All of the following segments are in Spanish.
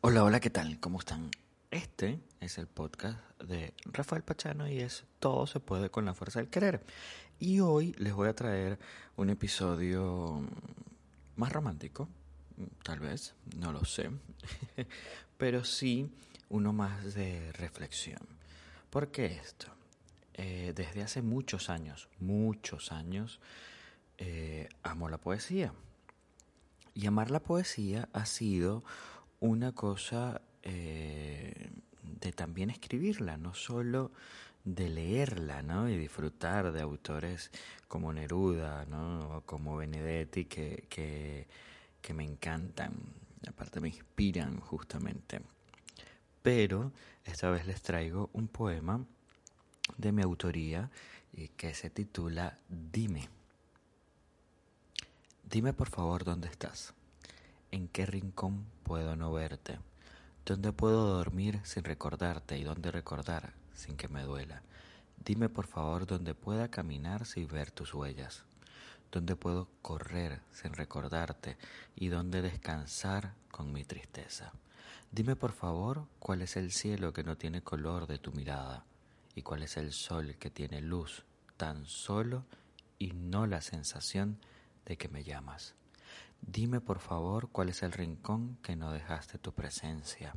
Hola, hola, ¿qué tal? ¿Cómo están? Este es el podcast de Rafael Pachano y es Todo se puede con la fuerza del querer. Y hoy les voy a traer un episodio más romántico, tal vez, no lo sé, pero sí uno más de reflexión. ¿Por qué esto? Eh, desde hace muchos años, muchos años, eh, amo la poesía. Y amar la poesía ha sido una cosa eh, de también escribirla, no solo de leerla, ¿no? Y disfrutar de autores como Neruda, ¿no? O como Benedetti, que, que, que me encantan, aparte me inspiran justamente. Pero esta vez les traigo un poema de mi autoría y que se titula Dime. Dime por favor dónde estás. ¿En qué rincón puedo no verte? ¿Dónde puedo dormir sin recordarte y dónde recordar sin que me duela? Dime por favor dónde pueda caminar sin ver tus huellas. ¿Dónde puedo correr sin recordarte y dónde descansar con mi tristeza? Dime por favor cuál es el cielo que no tiene color de tu mirada y cuál es el sol que tiene luz tan solo y no la sensación de que me llamas. Dime por favor cuál es el rincón que no dejaste tu presencia.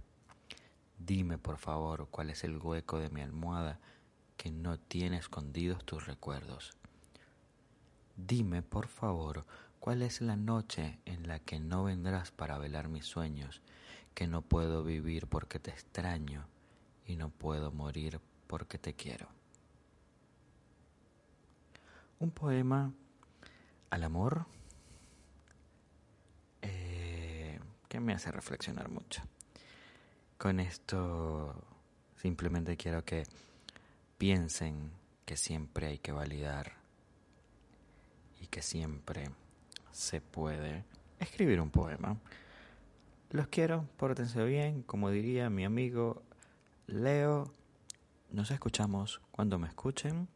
Dime por favor cuál es el hueco de mi almohada que no tiene escondidos tus recuerdos. Dime por favor cuál es la noche en la que no vendrás para velar mis sueños, que no puedo vivir porque te extraño y no puedo morir porque te quiero. Un poema al amor que me hace reflexionar mucho. Con esto simplemente quiero que piensen que siempre hay que validar y que siempre se puede escribir un poema. Los quiero, pórtense bien, como diría mi amigo Leo. Nos escuchamos cuando me escuchen.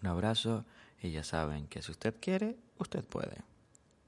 Un abrazo y ya saben que si usted quiere, usted puede.